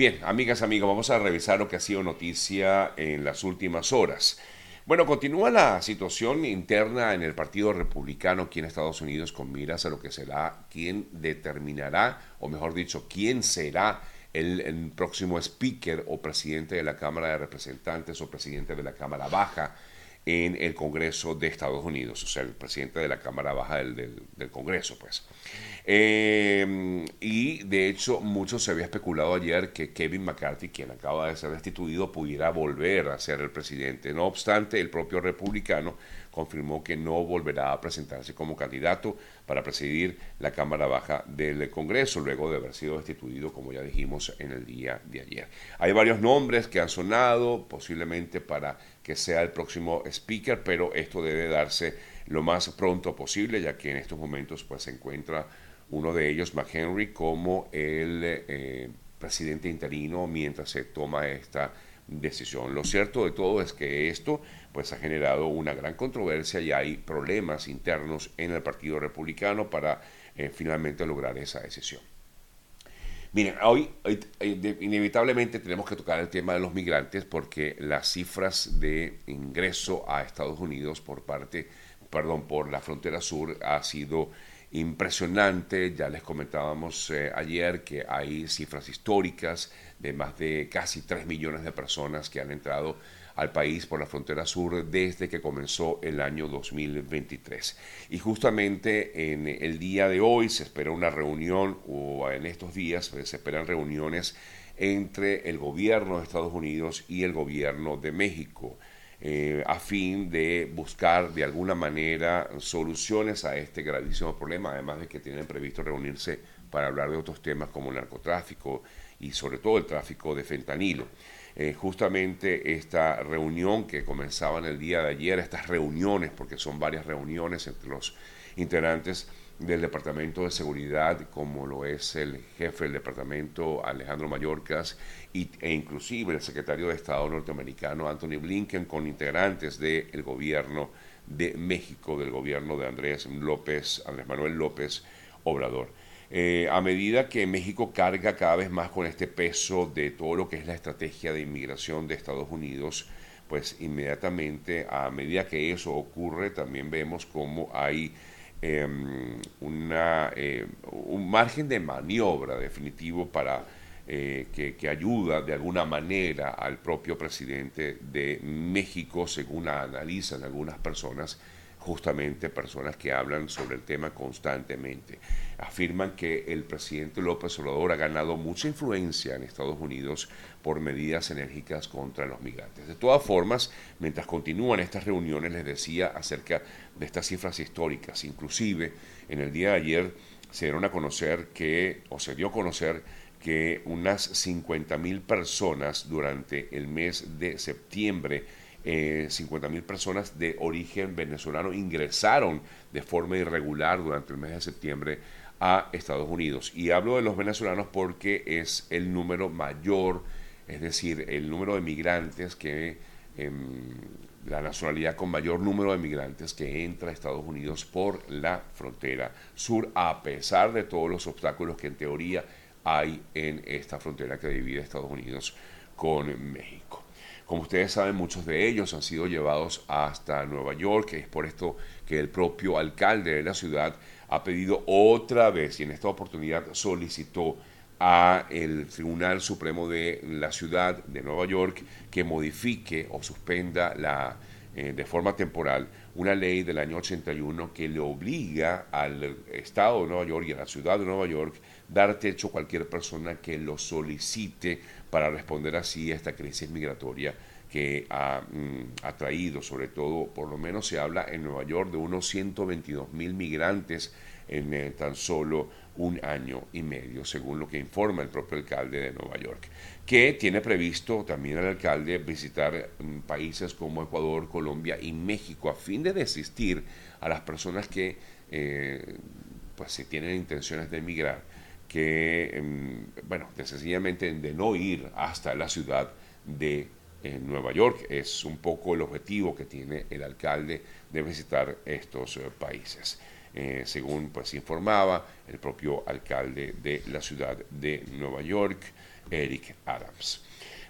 Bien, amigas, amigos, vamos a revisar lo que ha sido noticia en las últimas horas. Bueno, continúa la situación interna en el Partido Republicano aquí en Estados Unidos con miras a lo que será quien determinará, o mejor dicho, quién será el, el, próximo speaker o presidente de la Cámara de Representantes o presidente de la Cámara Baja en el Congreso de Estados Unidos, o sea, el presidente de la Cámara Baja del, del, Congreso, pues. Eh, y de hecho, mucho se había especulado ayer que Kevin McCarthy, quien acaba de ser destituido, pudiera volver a ser el presidente. No obstante, el propio republicano confirmó que no volverá a presentarse como candidato para presidir la Cámara Baja del Congreso, luego de haber sido destituido, como ya dijimos, en el día de ayer. Hay varios nombres que han sonado, posiblemente para que sea el próximo speaker, pero esto debe darse lo más pronto posible, ya que en estos momentos pues, se encuentra uno de ellos, McHenry, como el eh, presidente interino mientras se toma esta decisión. Lo cierto de todo es que esto pues ha generado una gran controversia y hay problemas internos en el Partido Republicano para eh, finalmente lograr esa decisión. Miren, hoy, inevitablemente tenemos que tocar el tema de los migrantes porque las cifras de ingreso a Estados Unidos por parte, perdón, por la frontera sur ha sido impresionante. Ya les comentábamos eh, ayer que hay cifras históricas de más de casi 3 millones de personas que han entrado al país por la frontera sur desde que comenzó el año 2023. Y justamente en el día de hoy se espera una reunión, o en estos días se esperan reuniones entre el gobierno de Estados Unidos y el gobierno de México. Eh, a fin de buscar de alguna manera soluciones a este gravísimo problema, además de que tienen previsto reunirse para hablar de otros temas como el narcotráfico y sobre todo el tráfico de fentanilo. Eh, justamente esta reunión que comenzaba en el día de ayer, estas reuniones, porque son varias reuniones entre los integrantes del Departamento de Seguridad, como lo es el jefe del departamento Alejandro Mayorkas y, e inclusive el secretario de Estado norteamericano Anthony Blinken con integrantes del gobierno de México, del gobierno de Andrés López, Andrés Manuel López Obrador. Eh, a medida que México carga cada vez más con este peso de todo lo que es la estrategia de inmigración de Estados Unidos, pues inmediatamente a medida que eso ocurre, también vemos cómo hay em, una, eh, un margen de maniobra definitivo para eh, que, que, ayuda de alguna manera al propio presidente de México, según analizan algunas personas, justamente personas que hablan sobre el tema constantemente. Afirman que el presidente López Obrador ha ganado mucha influencia en Estados Unidos por medidas enérgicas contra los migrantes. De todas formas, mientras continúan estas reuniones, les decía acerca de estas cifras históricas. Inclusive, en el día de ayer se dieron a conocer que, o se dio a conocer que unas 50 mil personas durante el mes de septiembre eh, 50.000 personas de origen venezolano ingresaron de forma irregular durante el mes de septiembre a Estados Unidos. Y hablo de los venezolanos porque es el número mayor, es decir, el número de migrantes que, em, la nacionalidad con mayor número de migrantes que entra a Estados Unidos por la frontera sur, a pesar de todos los obstáculos que en teoría hay en esta frontera que divide Estados Unidos con México. Como ustedes saben, muchos de ellos han sido llevados hasta Nueva York, es por esto que el propio alcalde de la ciudad ha pedido otra vez y en esta oportunidad solicitó a el Tribunal Supremo de la ciudad de Nueva York que modifique o suspenda la, eh, de forma temporal una ley del año 81 que le obliga al Estado de Nueva York y a la ciudad de Nueva York dar techo a cualquier persona que lo solicite para responder así a esta crisis migratoria que ha, mm, traído, sobre todo, por lo menos se habla en Nueva York de unos 122 mil migrantes en eh, tan solo un año y medio, según lo que informa el propio alcalde de Nueva York, que tiene previsto también el alcalde visitar mm, países como Ecuador, Colombia y México a fin de desistir a las personas que eh, pues, si tienen intenciones de emigrar que, em, bueno, sencillamente de no ir hasta la ciudad de eh, Nueva York. Es un poco el objetivo que tiene el alcalde de visitar estos eh, países. Eh, según pues informaba el propio alcalde de la ciudad de Nueva York, Eric Adams.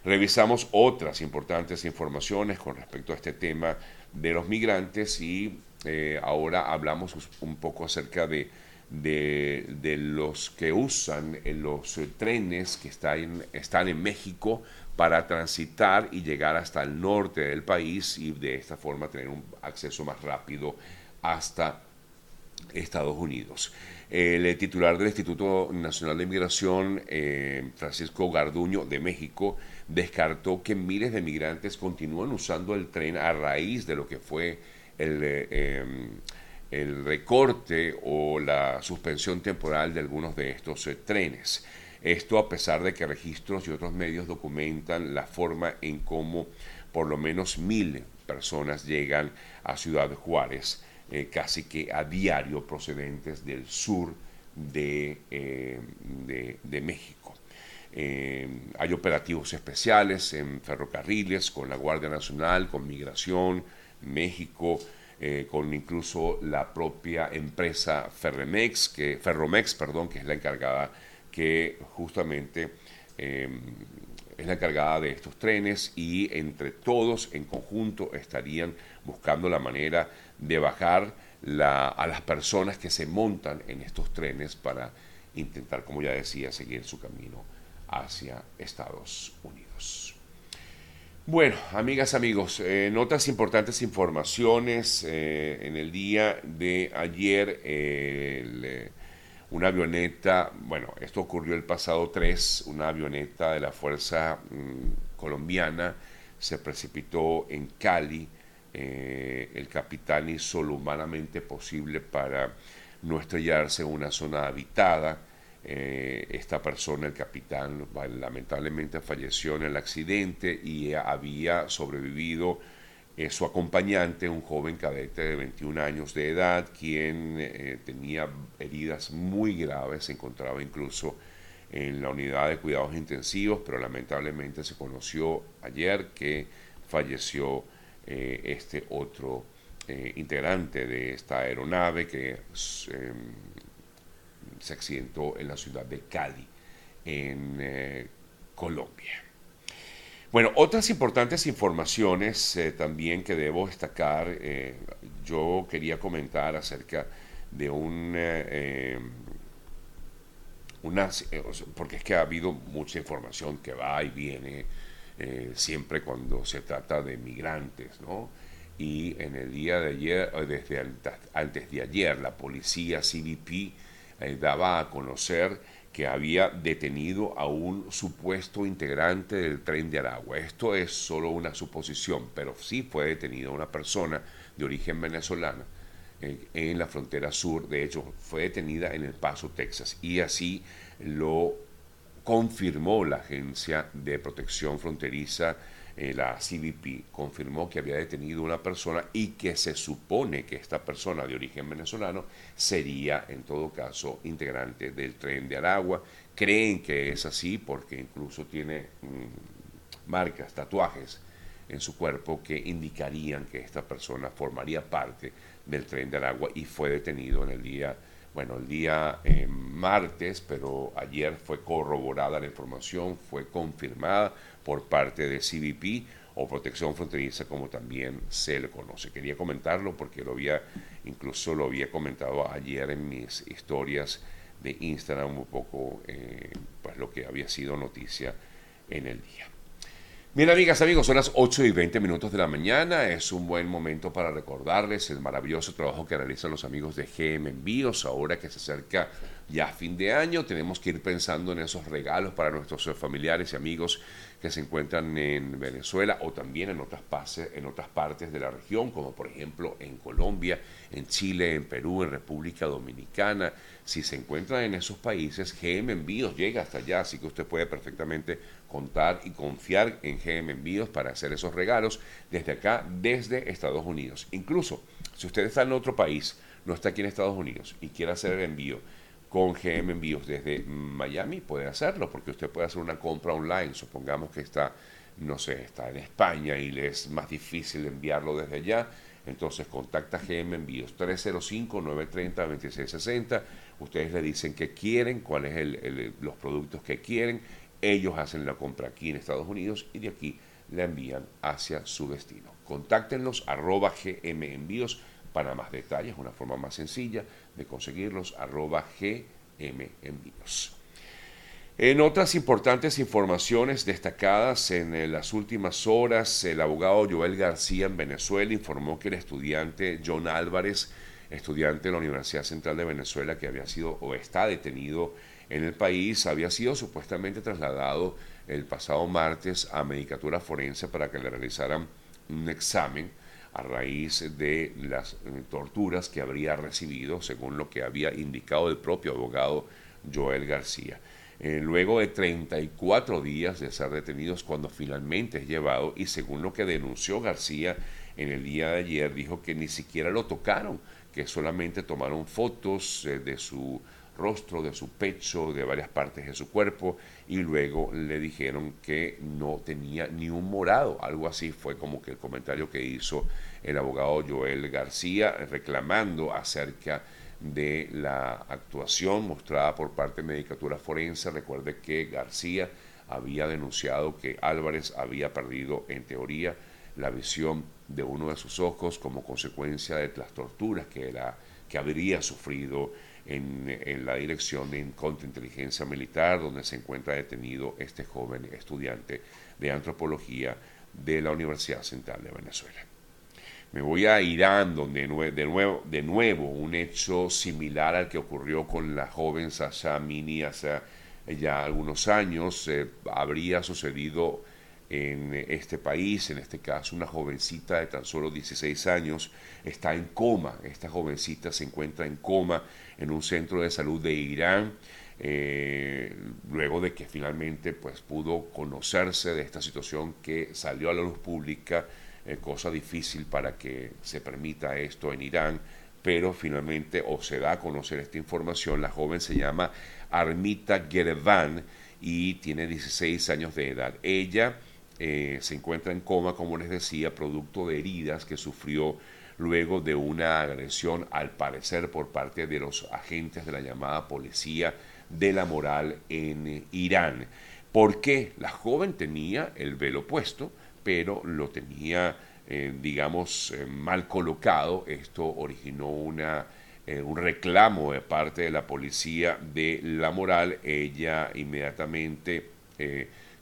Revisamos otras importantes informaciones con respecto a este tema de los migrantes y eh, ahora hablamos un poco acerca de, de, los que usan los trenes que están, están en México para transitar y llegar hasta el norte del país y de esta forma tener un acceso más rápido hasta Estados Unidos. El titular del Instituto Nacional de Inmigración, eh, Francisco Garduño, de México, descartó que miles de migrantes continúan usando el tren a raíz de lo que fue el, eh, em, recorte o la suspensión temporal de algunos de estos eh, trenes. Esto a pesar de que registros y otros medios documentan la forma en cómo por lo menos mil personas llegan a Ciudad Juárez, eh, casi que a diario procedentes del sur de, de México. Eh, hay operativos especiales en ferrocarriles con la Guardia Nacional, con Migración, México, eh, con incluso la propia empresa Ferremex, que, Ferromex, perdón, que es la encargada que justamente es la encargada de estos trenes y entre todos en conjunto estarían buscando la manera de bajar a las personas que se montan en estos trenes para intentar, como ya decía, seguir su camino hacia Estados Unidos. Bueno, amigas, amigos, eh, otras importantes informaciones, eh, en el día de ayer, eh, una avioneta, bueno, esto ocurrió el pasado 3, una avioneta de la Fuerza mm, Colombiana se precipitó en Cali, el capitán hizo lo humanamente posible para no estrellarse en una zona habitada, eh, esta persona, el capitán, lamentablemente falleció en el accidente y había sobrevivido eh, su acompañante, un joven cadete de 21 años de edad, quien eh, tenía heridas muy graves, se encontraba incluso en la unidad de cuidados intensivos, pero lamentablemente se conoció ayer que falleció este otro integrante de esta aeronave que em, se accidentó en la ciudad de Cali, en eh, Colombia. Bueno, otras importantes informaciones eh, también que debo destacar, eh, yo quería comentar acerca de un, una, porque es que ha habido mucha información que va y viene siempre cuando se trata de migrantes, ¿no? Y en el día de ayer, desde antes de ayer, la policía CBP eh, daba a conocer que había detenido a un supuesto integrante del tren de Aragua. Esto es solo una suposición, pero sí fue detenida una persona de origen venezolano eh, en la frontera sur. De hecho, fue detenida en El Paso, Texas. Y así lo confirmó la Agencia de Protección Fronteriza eh, la CBP confirmó que había detenido una persona y que se supone que esta persona de origen venezolano sería en todo caso integrante del tren de Aragua. Creen que es así porque incluso tiene mm, marcas, tatuajes en su cuerpo que indicarían que esta persona formaría parte del tren de Aragua y fue detenido en el día bueno, el día eh, martes, pero ayer fue corroborada la información, fue confirmada por parte de CBP o Protección Fronteriza, como también se le conoce. Quería comentarlo porque lo había, incluso lo había comentado ayer en mis historias de Instagram, un poco eh, pues lo que había sido noticia en el día. Bien, amigas, amigos, son las 8 y 20 minutos de la mañana. Es un buen momento para recordarles el maravilloso trabajo que realizan los amigos de GM Envíos. Ahora que se acerca ya fin de año, tenemos que ir pensando en esos regalos para nuestros familiares y amigos que se encuentran en Venezuela o también en otras, en otras partes de la región, como por ejemplo en Colombia, en Chile, en Perú, en República Dominicana. Si se encuentran en esos países, GM Envíos llega hasta allá, así que usted puede perfectamente contar y confiar en GM Envíos para hacer esos regalos desde acá, desde Estados Unidos. Incluso si usted está en otro país, no está aquí en Estados Unidos y quiere hacer el envío, con GM Envíos desde Miami puede hacerlo, porque usted puede hacer una compra online. Supongamos que está, no sé, está en España y le es más difícil enviarlo desde allá. Entonces contacta GM Envíos 305-930-2660. Ustedes le dicen qué quieren, cuáles son los productos que quieren ellos hacen la compra aquí en Estados Unidos y de aquí la envían hacia su destino. Contáctenlos arroba GM Envíos para más detalles, una forma más sencilla de conseguirlos arroba GM Envíos. En otras importantes informaciones destacadas en eh, las últimas horas, el abogado Joel García en Venezuela informó que el estudiante John Álvarez, estudiante de la Universidad Central de Venezuela que había sido o está detenido en el país, había sido supuestamente trasladado el pasado martes a Medicatura Forense para que le realizaran un examen a raíz de las eh, torturas que habría recibido, según lo que había indicado el propio abogado Joel García. Eh, luego de 34 días de ser detenidos cuando finalmente es llevado y según lo que denunció García en el día de ayer, dijo que ni siquiera lo tocaron, que solamente tomaron fotos eh, de su rostro, de su pecho, de varias partes de su cuerpo y luego le dijeron que no tenía ni un morado, algo así fue como que el comentario que hizo el abogado Joel García reclamando acerca de la actuación mostrada por parte de Medicatura Forense. Recuerde que García había denunciado que Álvarez había perdido, en teoría, la visión de uno de sus ojos como consecuencia de las torturas que, que habría sufrido en, en, la dirección de contrainteligencia militar, donde se encuentra detenido este joven estudiante de antropología de la Universidad Central de Venezuela. Me voy a Irán, donde de nuevo, de nuevo un hecho similar al que ocurrió con la joven Sasha Mini hace ya algunos años eh, habría sucedido en este país, en este caso una jovencita de tan solo 16 años está en coma, esta jovencita se encuentra en coma en un centro de salud de Irán, eh, luego de que finalmente pues pudo conocerse de esta situación que salió a la luz pública eh, cosa difícil para que se permita esto en Irán, pero finalmente o se da a conocer esta información. La joven se llama Armita Gerevan y tiene 16 años de edad. Ella eh, se encuentra en coma, como les decía, producto de heridas que sufrió luego de una agresión, al parecer, por parte de los agentes de la llamada policía de la moral en Irán. ¿Por qué? La joven tenía el velo puesto, pero lo tenía, eh, digamos, eh, mal colocado. Esto originó una, eh, un reclamo de parte de la policía de la moral. Ella inmediatamente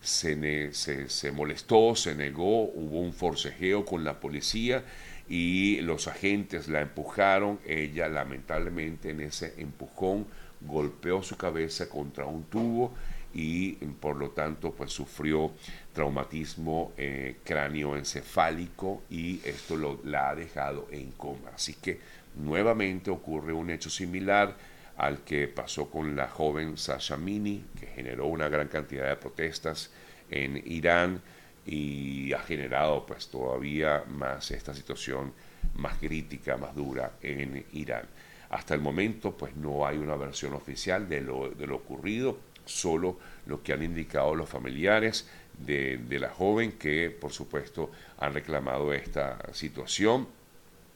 se, se, se molestó, se negó, hubo un forcejeo con la policía y los agentes la empujaron. Ella lamentablemente en ese empujón golpeó su cabeza contra un tubo y por lo tanto pues sufrió traumatismo eh, cráneoencefálico y esto lo, la ha dejado en coma. Así que nuevamente ocurre un hecho similar al que pasó con la joven Sasha Mini, que generó una gran cantidad de protestas en Irán y ha generado pues todavía más esta situación más crítica, más dura en Irán. Hasta el momento pues no hay una versión oficial de lo, de lo ocurrido, solo lo que han indicado los familiares de, la joven que por supuesto han reclamado esta situación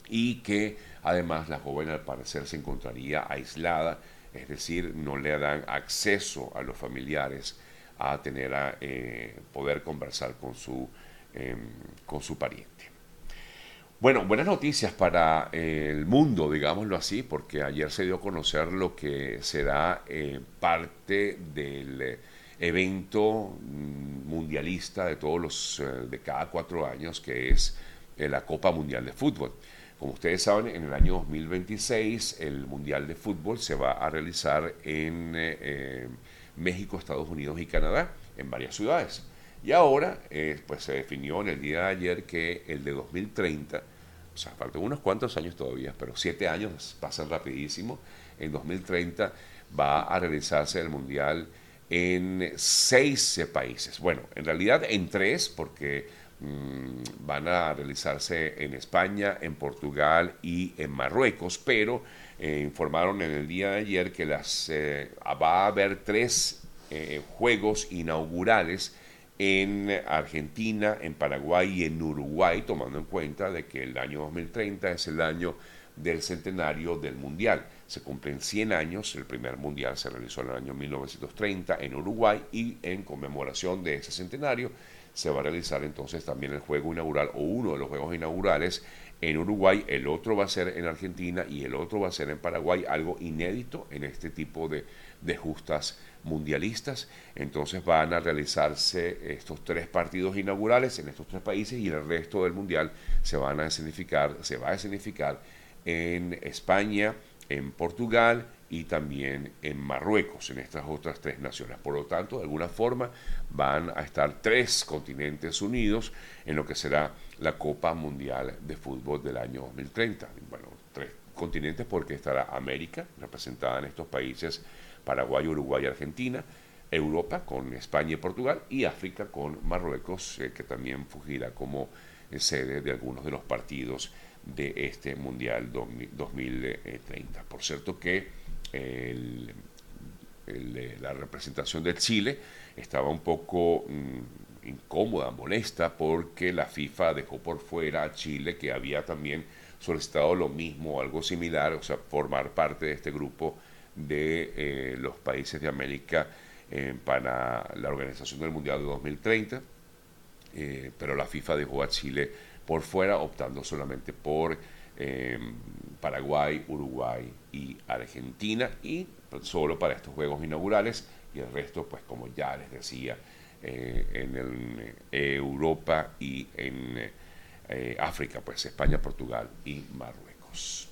y que además la joven al parecer se encontraría aislada, es decir, no le dan acceso a los familiares a tener a eh, poder conversar con su, em, con su pariente. Bueno, buenas noticias para eh, el mundo, digámoslo así, porque ayer se dio a conocer lo que será eh, parte del eh, evento mm, mundialista de todos los, de cada cuatro años, que es la Copa Mundial de Fútbol. Como ustedes saben, en el año 2026 el Mundial de Fútbol se va a realizar en México, Estados Unidos y Canadá, en varias ciudades. Y ahora, pues se definió en el día de ayer que el de 2030 o sea, faltan unos cuantos años todavía, pero siete años pasan rapidísimo. En 2030 va a realizarse el Mundial en seis países. Bueno, en realidad en tres, porque mm, van a realizarse en España, en Portugal y en Marruecos, pero eh, informaron en el día de ayer que las, eh, va a haber tres eh, juegos inaugurales en Argentina, en Paraguay y en Uruguay, tomando en cuenta de que el año 2030 es el año del centenario del Mundial. Se cumplen 100 años, el primer Mundial se realizó en el año 1930 en Uruguay y en conmemoración de ese centenario se va a realizar entonces también el juego inaugural o uno de los juegos inaugurales en Uruguay, el otro va a ser en Argentina y el otro va a ser en Paraguay, algo inédito en este tipo de, de justas mundialistas. Entonces van a realizarse estos tres partidos inaugurales en estos tres países y el resto del mundial se van a escenificar, se va a escenificar en España, en Portugal y también en Marruecos, en estas otras tres naciones. Por lo tanto, de alguna forma van a estar tres continentes unidos en lo que será la Copa Mundial de Fútbol del año 2030. Bueno, tres continentes porque estará América, representada en estos países, Paraguay, Uruguay y Argentina, Europa con España y Portugal, y África con Marruecos, eh, que también fugirá como sede de algunos de los partidos de este Mundial 2030. Por cierto que eh, la representación de Chile estaba un poco mm, incómoda, molesta, porque la FIFA dejó por fuera a Chile, que había también solicitado lo mismo, algo similar, o sea, formar parte de este grupo de eh, los países de América eh, para la organización del Mundial de 2030, pero la FIFA dejó a Chile por fuera, optando solamente por Paraguay, Uruguay y Argentina y solo para estos Juegos inaugurales y el resto, pues como ya les decía, eh, en Europa y en eh, África, pues España, Portugal y Marruecos.